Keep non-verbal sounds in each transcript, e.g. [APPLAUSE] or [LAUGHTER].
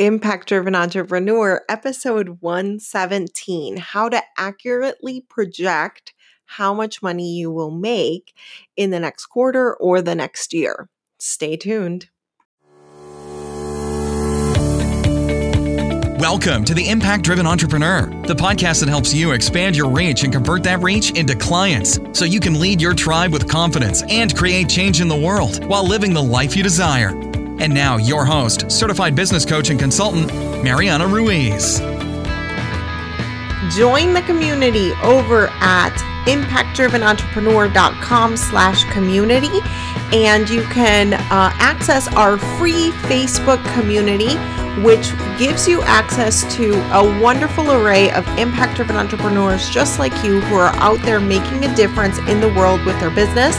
Impact Driven Entrepreneur, episode 117 How to Accurately Project How Much Money You Will Make in the Next Quarter or the Next Year. Stay tuned. Welcome to the Impact Driven Entrepreneur, the podcast that helps you expand your reach and convert that reach into clients so you can lead your tribe with confidence and create change in the world while living the life you desire. And now, your host, certified business coach and consultant, Mariana Ruiz. Join the community over at impactdrivenentrepreneur.com slash community and you can uh, access our free facebook community which gives you access to a wonderful array of impact driven entrepreneurs just like you who are out there making a difference in the world with their business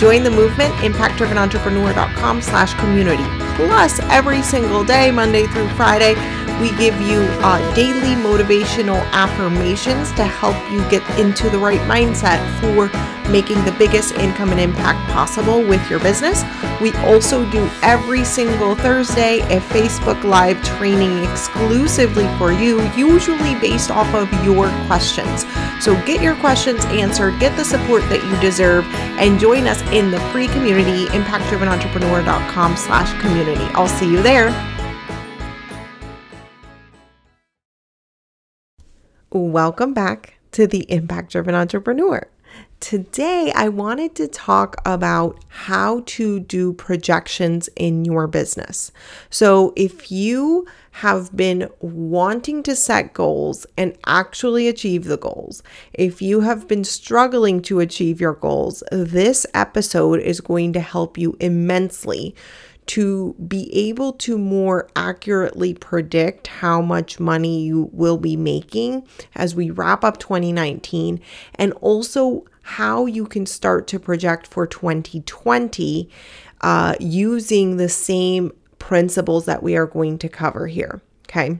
Join the movement, impactdrivenentrepreneur.com slash community. Plus, every single day, Monday through Friday, we give you uh, daily motivational affirmations to help you get into the right mindset for making the biggest income and impact possible with your business. We also do every single Thursday a Facebook Live training exclusively for you, usually based off of your questions. So get your questions answered, get the support that you deserve, and join us in the free community, impactdrivenentrepreneur.com slash community. I'll see you there. Welcome back to the Impact Driven Entrepreneur. Today, I wanted to talk about how to do projections in your business. So, if you have been wanting to set goals and actually achieve the goals, if you have been struggling to achieve your goals, this episode is going to help you immensely to be able to more accurately predict how much money you will be making as we wrap up 2019 and also how you can start to project for 2020 uh, using the same principles that we are going to cover here. Okay.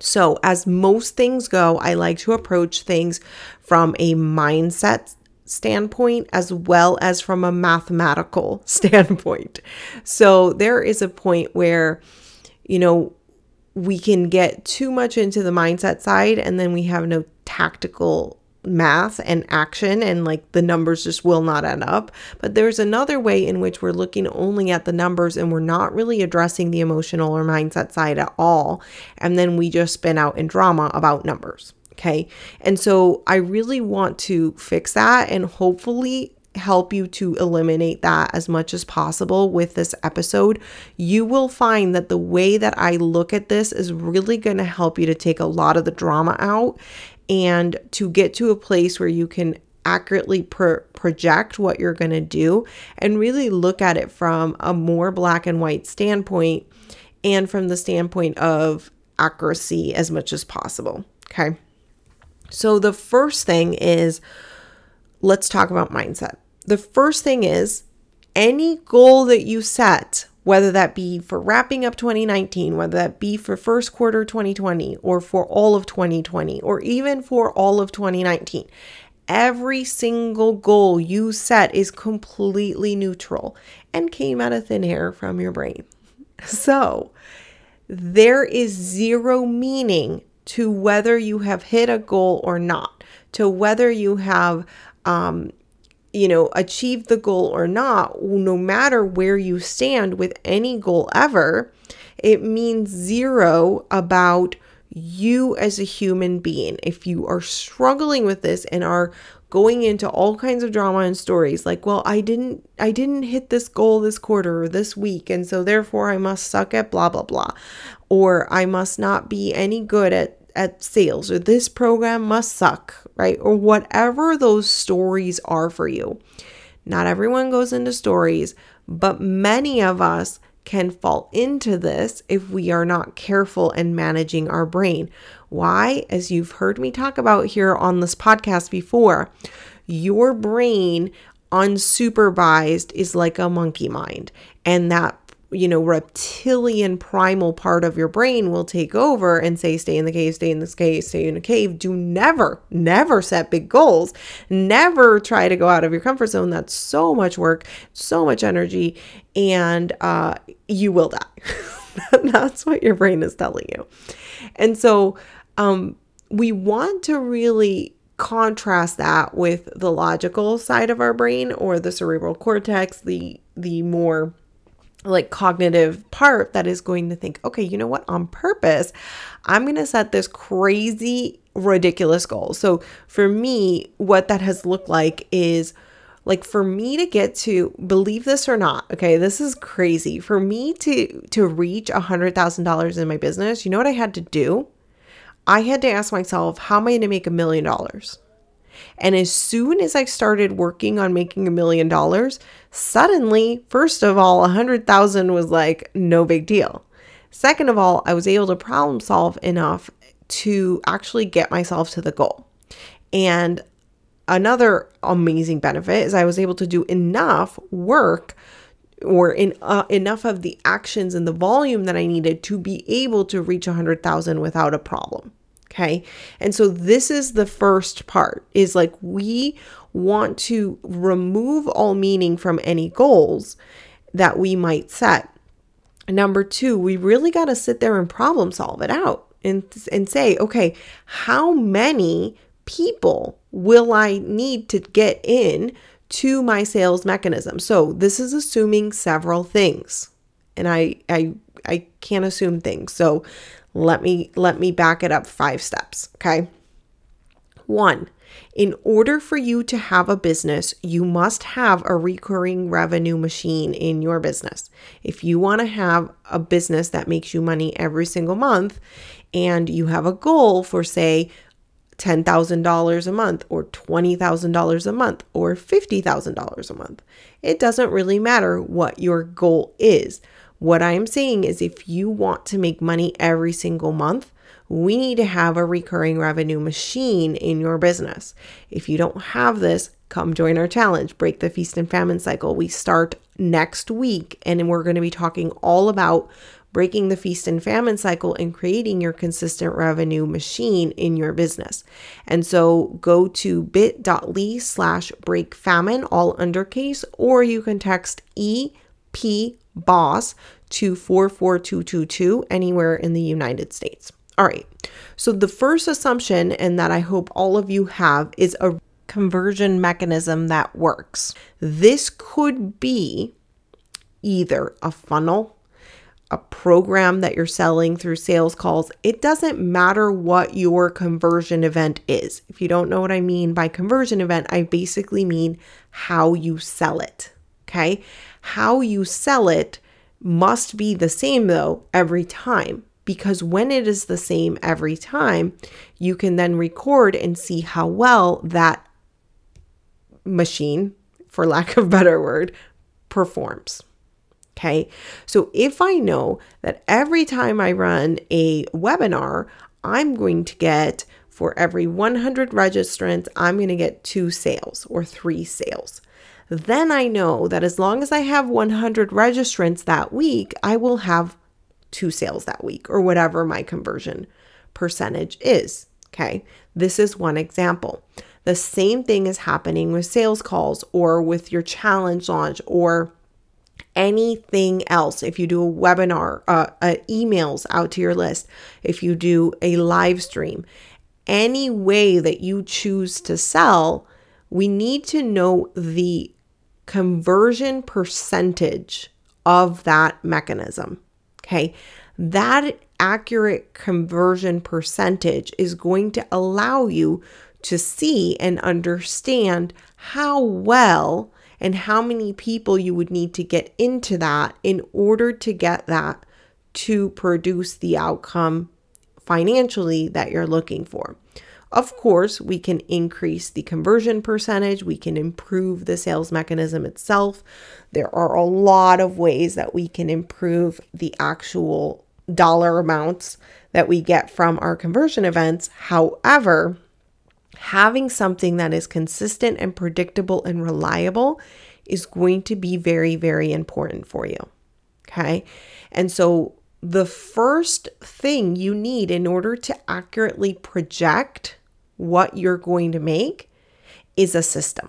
So, as most things go, I like to approach things from a mindset standpoint as well as from a mathematical [LAUGHS] standpoint. So, there is a point where, you know, we can get too much into the mindset side and then we have no tactical math and action and like the numbers just will not add up. But there's another way in which we're looking only at the numbers and we're not really addressing the emotional or mindset side at all. And then we just spin out in drama about numbers. Okay. And so I really want to fix that and hopefully help you to eliminate that as much as possible with this episode, you will find that the way that I look at this is really going to help you to take a lot of the drama out and to get to a place where you can accurately pro- project what you're going to do and really look at it from a more black and white standpoint and from the standpoint of accuracy as much as possible. Okay. So, the first thing is let's talk about mindset. The first thing is any goal that you set whether that be for wrapping up 2019, whether that be for first quarter 2020, or for all of 2020, or even for all of 2019. Every single goal you set is completely neutral and came out of thin air from your brain. [LAUGHS] So, there is zero meaning to whether you have hit a goal or not, to whether you have um, you know, achieve the goal or not, no matter where you stand with any goal ever, it means zero about you as a human being. If you are struggling with this and are going into all kinds of drama and stories like, well, I didn't I didn't hit this goal this quarter or this week and so therefore I must suck at blah blah blah or I must not be any good at at sales or this program must suck, right? Or whatever those stories are for you. Not everyone goes into stories, but many of us can fall into this if we are not careful in managing our brain. Why? As you've heard me talk about here on this podcast before, your brain unsupervised is like a monkey mind, and that you know, reptilian primal part of your brain will take over and say, stay in the cave, stay in this cave, stay in a cave. Do never, never set big goals. Never try to go out of your comfort zone. That's so much work, so much energy, and uh, you will die. [LAUGHS] That's what your brain is telling you. And so um, we want to really contrast that with the logical side of our brain or the cerebral cortex, the the more like cognitive part that is going to think, okay, you know what, on purpose, I'm going to set this crazy, ridiculous goal. So for me, what that has looked like is like for me to get to believe this or not, okay, this is crazy. For me to to reach a hundred thousand dollars in my business, you know what I had to do? I had to ask myself, how am I going to make a million dollars? And as soon as I started working on making a million dollars, suddenly, first of all, a hundred thousand was like no big deal. Second of all, I was able to problem solve enough to actually get myself to the goal. And another amazing benefit is I was able to do enough work or in uh, enough of the actions and the volume that I needed to be able to reach 100,000 without a problem. Okay. And so this is the first part is like we want to remove all meaning from any goals that we might set. Number two, we really got to sit there and problem solve it out and, and say, okay, how many people will I need to get in to my sales mechanism? So this is assuming several things. And I I I can't assume things. So let me let me back it up 5 steps, okay? 1. In order for you to have a business, you must have a recurring revenue machine in your business. If you want to have a business that makes you money every single month and you have a goal for, say, $10,000 a month or $20,000 a month or $50,000 a month, it doesn't really matter what your goal is. What I'm saying is, if you want to make money every single month, we need to have a recurring revenue machine in your business. If you don't have this, come join our challenge, Break the Feast and Famine Cycle. We start next week, and we're going to be talking all about breaking the feast and famine cycle and creating your consistent revenue machine in your business. And so go to bit.ly slash break famine, all undercase, or you can text EP boss to 44222 anywhere in the United States. All right. So the first assumption, and that I hope all of you have, is a conversion mechanism that works. This could be either a funnel, a program that you're selling through sales calls. It doesn't matter what your conversion event is. If you don't know what I mean by conversion event, I basically mean how you sell it. Okay. How you sell it must be the same though every time because when it is the same every time, you can then record and see how well that machine, for lack of a better word, performs. Okay. So if I know that every time I run a webinar, I'm going to get for every 100 registrants, I'm going to get two sales or three sales then I know that as long as I have 100 registrants that week, I will have two sales that week or whatever my conversion percentage is. Okay, this is one example. The same thing is happening with sales calls or with your challenge launch or anything else. If you do a webinar, uh, uh, emails out to your list, if you do a live stream, any way that you choose to sell, we need to know the conversion percentage of that mechanism. Okay. That accurate conversion percentage is going to allow you to see and understand how well and how many people you would need to get into that in order to get that to produce the outcome financially that you're looking for. Of course, we can increase the conversion percentage, we can improve the sales mechanism itself. There are a lot of ways that we can improve the actual dollar amounts that we get from our conversion events. However, having something that is consistent and predictable and reliable is going to be very, very important for you. Okay. And so, the first thing you need in order to accurately project what you're going to make is a system,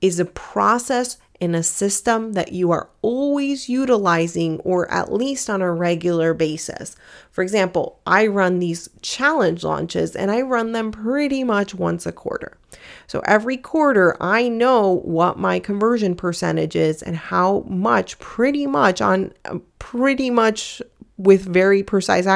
is a process in a system that you are always utilizing or at least on a regular basis. For example, I run these challenge launches and I run them pretty much once a quarter. So every quarter, I know what my conversion percentage is and how much, pretty much on pretty much with very precise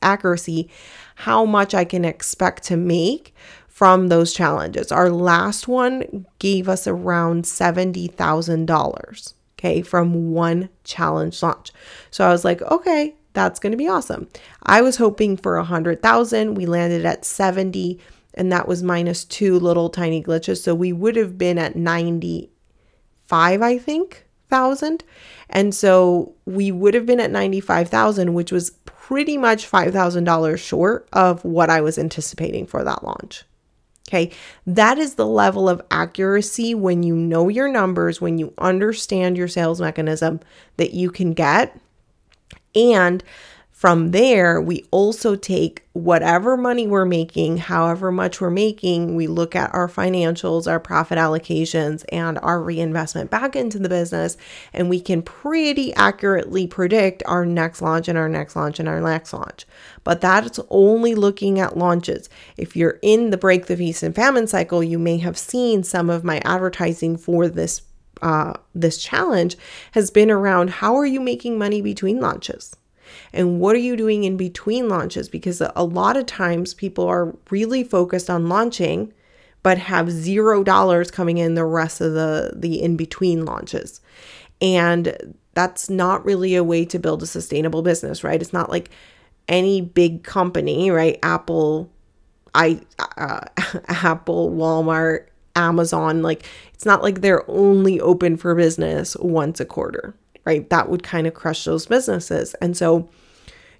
accuracy, how much I can expect to make from those challenges. Our last one gave us around $70,000, okay, from one challenge launch. So I was like, okay, that's going to be awesome. I was hoping for 100,000. We landed at 70 and that was minus two little tiny glitches. So we would have been at 95, I think, thousand. And so we would have been at 95,000, which was pretty much $5,000 short of what I was anticipating for that launch. Okay, that is the level of accuracy when you know your numbers, when you understand your sales mechanism that you can get. And from there, we also take whatever money we're making, however much we're making, we look at our financials, our profit allocations, and our reinvestment back into the business, and we can pretty accurately predict our next launch and our next launch and our next launch. But that's only looking at launches. If you're in the break the feast and famine cycle, you may have seen some of my advertising for this uh, this challenge has been around how are you making money between launches and what are you doing in between launches? Because a lot of times people are really focused on launching but have zero dollars coming in the rest of the the in between launches. And that's not really a way to build a sustainable business, right? It's not like any big company, right? Apple, I, uh, [LAUGHS] Apple, Walmart, Amazon, like it's not like they're only open for business once a quarter right? That would kind of crush those businesses. And so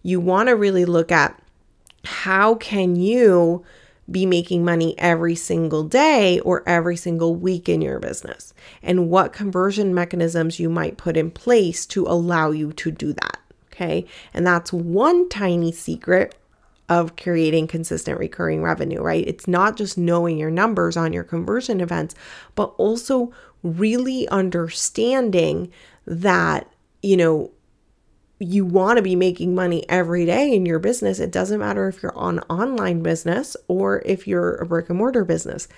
you want to really look at how can you be making money every single day or every single week in your business and what conversion mechanisms you might put in place to allow you to do that. Okay. And that's one tiny secret of creating consistent recurring revenue, right? It's not just knowing your numbers on your conversion events, but also really understanding that, you know, you want to be making money every day in your business. It doesn't matter if you're on online business or if you're a brick and mortar business.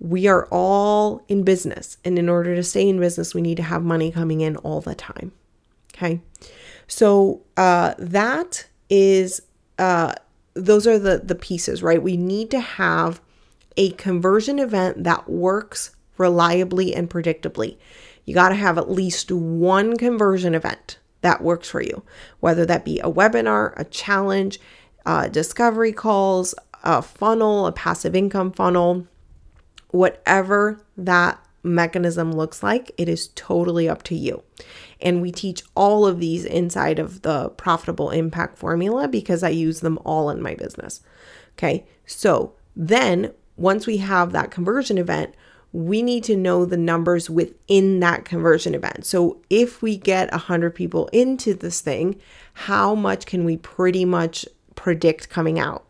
We are all in business. And in order to stay in business, we need to have money coming in all the time. Okay. So uh, that is, uh, those are the, the pieces, right? We need to have a conversion event that works reliably and predictably you got to have at least one conversion event that works for you, whether that be a webinar, a challenge, uh, discovery calls, a funnel, a passive income funnel, whatever that mechanism looks like, it is totally up to you. And we teach all of these inside of the profitable impact formula because I use them all in my business. Okay, so then once we have that conversion event, we need to know the numbers within that conversion event. So if we get 100 people into this thing, how much can we pretty much predict coming out?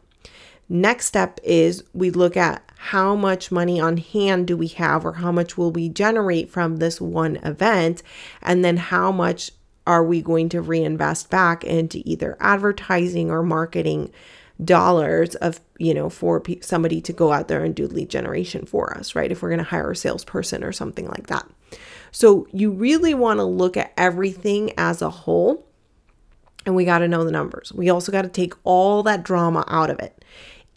Next step is we look at how much money on hand do we have or how much will we generate from this one event and then how much are we going to reinvest back into either advertising or marketing dollars of you know for pe- somebody to go out there and do lead generation for us right? If we're going to hire a salesperson or something like that. So you really want to look at everything as a whole and we got to know the numbers. We also got to take all that drama out of it.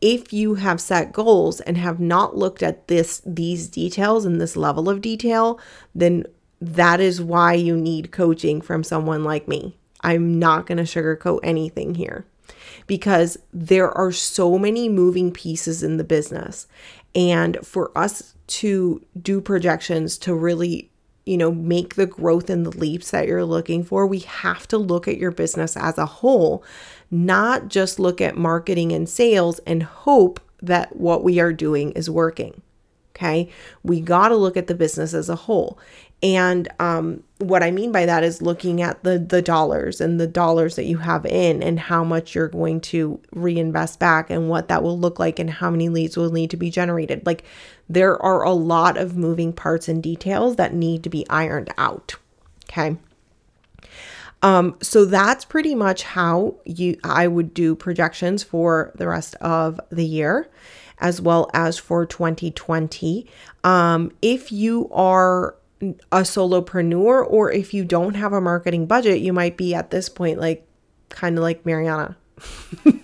If you have set goals and have not looked at this these details and this level of detail then that is why you need coaching from someone like me. I'm not going to sugarcoat anything here because there are so many moving pieces in the business. And for us to do projections to really you know, make the growth and the leaps that you're looking for, we have to look at your business as a whole, not just look at marketing and sales and hope that what we are doing is working. Okay. We got to look at the business as a whole. And um, what I mean by that is looking at the the dollars and the dollars that you have in and how much you're going to reinvest back and what that will look like and how many leads will need to be generated. Like there are a lot of moving parts and details that need to be ironed out. Okay. Um, so that's pretty much how you I would do projections for the rest of the year as well as for 2020. Um, if you are a solopreneur or if you don't have a marketing budget, you might be at this point like kind of like Mariana. [LAUGHS]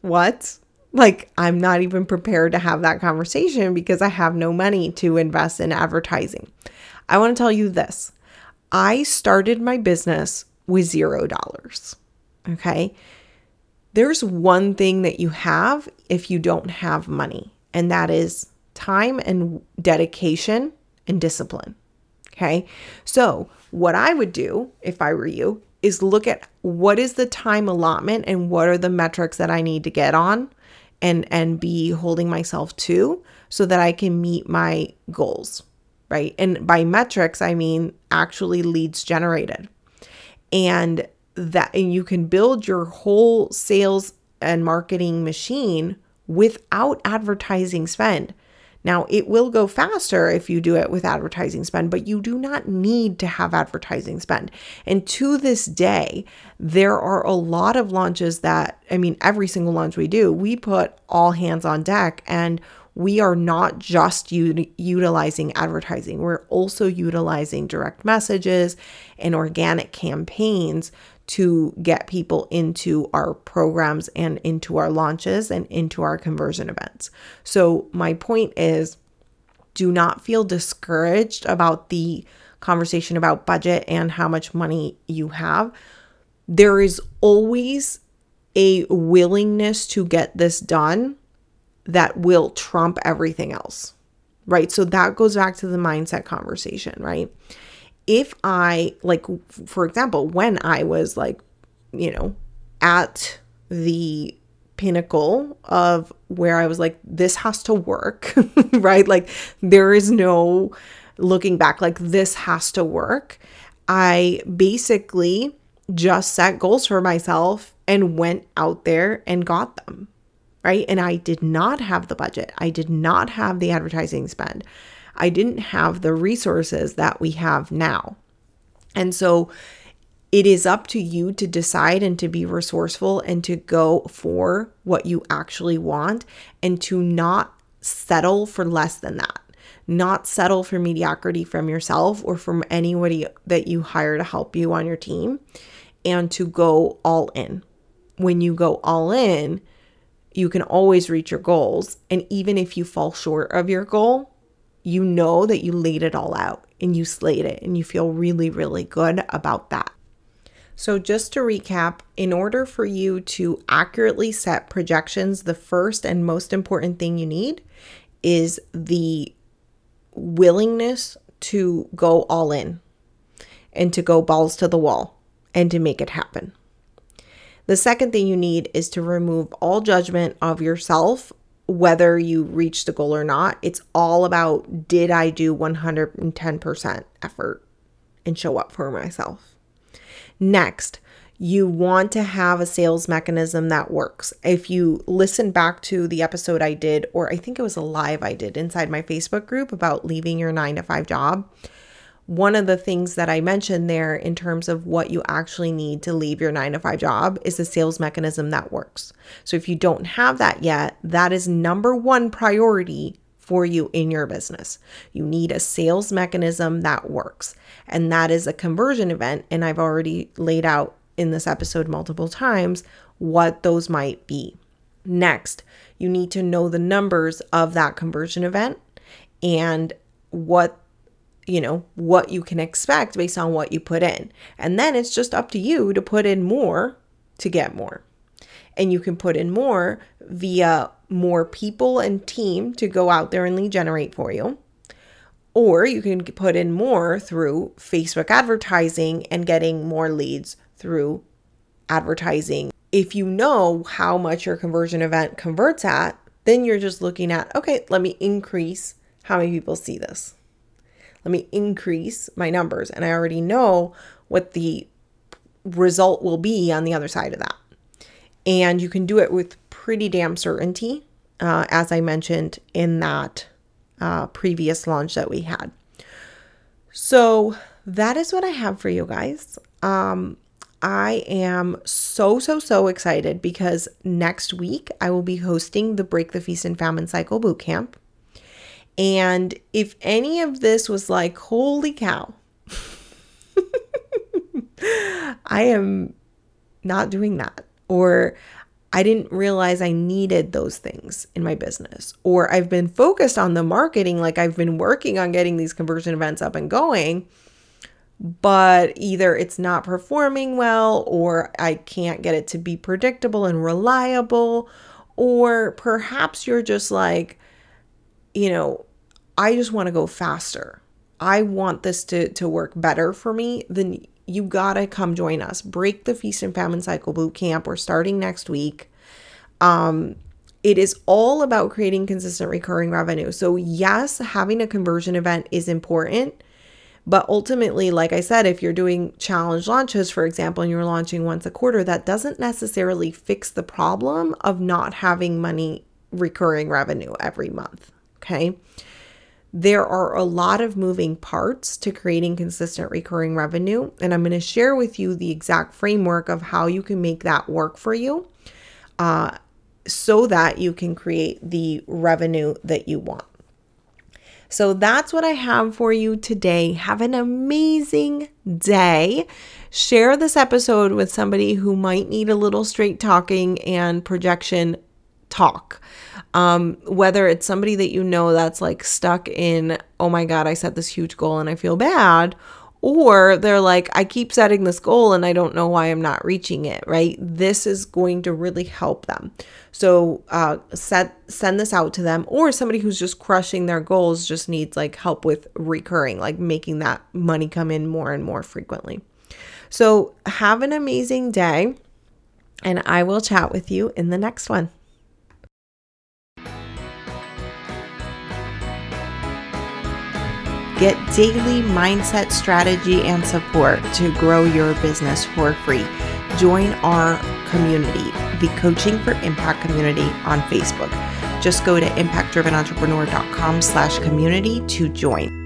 what? Like, I'm not even prepared to have that conversation because I have no money to invest in advertising. I want to tell you this I started my business with zero dollars. Okay. There's one thing that you have if you don't have money, and that is time and dedication and discipline. Okay. So, what I would do if I were you is look at what is the time allotment and what are the metrics that I need to get on and and be holding myself to so that I can meet my goals right? And by metrics, I mean actually leads generated. And that and you can build your whole sales and marketing machine without advertising spend. Now, it will go faster if you do it with advertising spend, but you do not need to have advertising spend. And to this day, there are a lot of launches that, I mean, every single launch we do, we put all hands on deck and we are not just u- utilizing advertising, we're also utilizing direct messages and organic campaigns to get people into our programs and into our launches and into our conversion events. So, my point is do not feel discouraged about the conversation about budget and how much money you have. There is always a willingness to get this done that will trump everything else, right? So that goes back to the mindset conversation, right? If I, like, for example, when I was like, you know, at the pinnacle of where I was like, this has to work, [LAUGHS] right? Like, there is no looking back, like, this has to work. I basically just set goals for myself and went out there and got them right? And I did not have the budget. I did not have the advertising spend. I didn't have the resources that we have now. And so it is up to you to decide and to be resourceful and to go for what you actually want and to not settle for less than that. Not settle for mediocrity from yourself or from anybody that you hire to help you on your team and to go all in. When you go all in, you can always reach your goals. And even if you fall short of your goal, you know that you laid it all out and you slayed it and you feel really, really good about that. So, just to recap, in order for you to accurately set projections, the first and most important thing you need is the willingness to go all in and to go balls to the wall and to make it happen. The second thing you need is to remove all judgment of yourself, whether you reach the goal or not. It's all about did I do 110% effort and show up for myself? Next, you want to have a sales mechanism that works. If you listen back to the episode I did, or I think it was a live I did inside my Facebook group about leaving your nine to five job, one of the things that I mentioned there in terms of what you actually need to leave your nine to five job is a sales mechanism that works. So if you don't have that yet, that is number one priority for you in your business. You need a sales mechanism that works, and that is a conversion event. And I've already laid out in this episode multiple times what those might be. Next, you need to know the numbers of that conversion event and what you know, what you can expect based on what you put in. And then it's just up to you to put in more to get more. And you can put in more via more people and team to go out there and lead generate for you. Or you can put in more through Facebook advertising and getting more leads through advertising. If you know how much your conversion event converts at, then you're just looking at, okay, let me increase how many people see this let me increase my numbers. And I already know what the result will be on the other side of that. And you can do it with pretty damn certainty, uh, as I mentioned in that uh, previous launch that we had. So that is what I have for you guys. Um, I am so, so, so excited because next week I will be hosting the Break the Feast and Famine Cycle Bootcamp. And if any of this was like, holy cow, [LAUGHS] I am not doing that. Or I didn't realize I needed those things in my business. Or I've been focused on the marketing, like I've been working on getting these conversion events up and going but either it's not performing well or I can't get it to be predictable and reliable, or perhaps you're just like, you know, I just want to go faster. I want this to, to work better for me, then you gotta come join us. Break the Feast and Famine Cycle Boot Camp. We're starting next week. Um, it is all about creating consistent recurring revenue. So, yes, having a conversion event is important but ultimately, like I said, if you're doing challenge launches, for example, and you're launching once a quarter, that doesn't necessarily fix the problem of not having money recurring revenue every month. Okay. There are a lot of moving parts to creating consistent recurring revenue. And I'm going to share with you the exact framework of how you can make that work for you uh, so that you can create the revenue that you want. So that's what I have for you today. Have an amazing day. Share this episode with somebody who might need a little straight talking and projection talk. Um, whether it's somebody that you know that's like stuck in, oh my God, I set this huge goal and I feel bad, or they're like, I keep setting this goal and I don't know why I'm not reaching it, right? This is going to really help them. So uh, set, send this out to them, or somebody who's just crushing their goals just needs like help with recurring, like making that money come in more and more frequently. So have an amazing day, and I will chat with you in the next one. Get daily mindset strategy and support to grow your business for free. Join our community, the Coaching for Impact community on Facebook. Just go to impactdrivenentrepreneur.com slash community to join.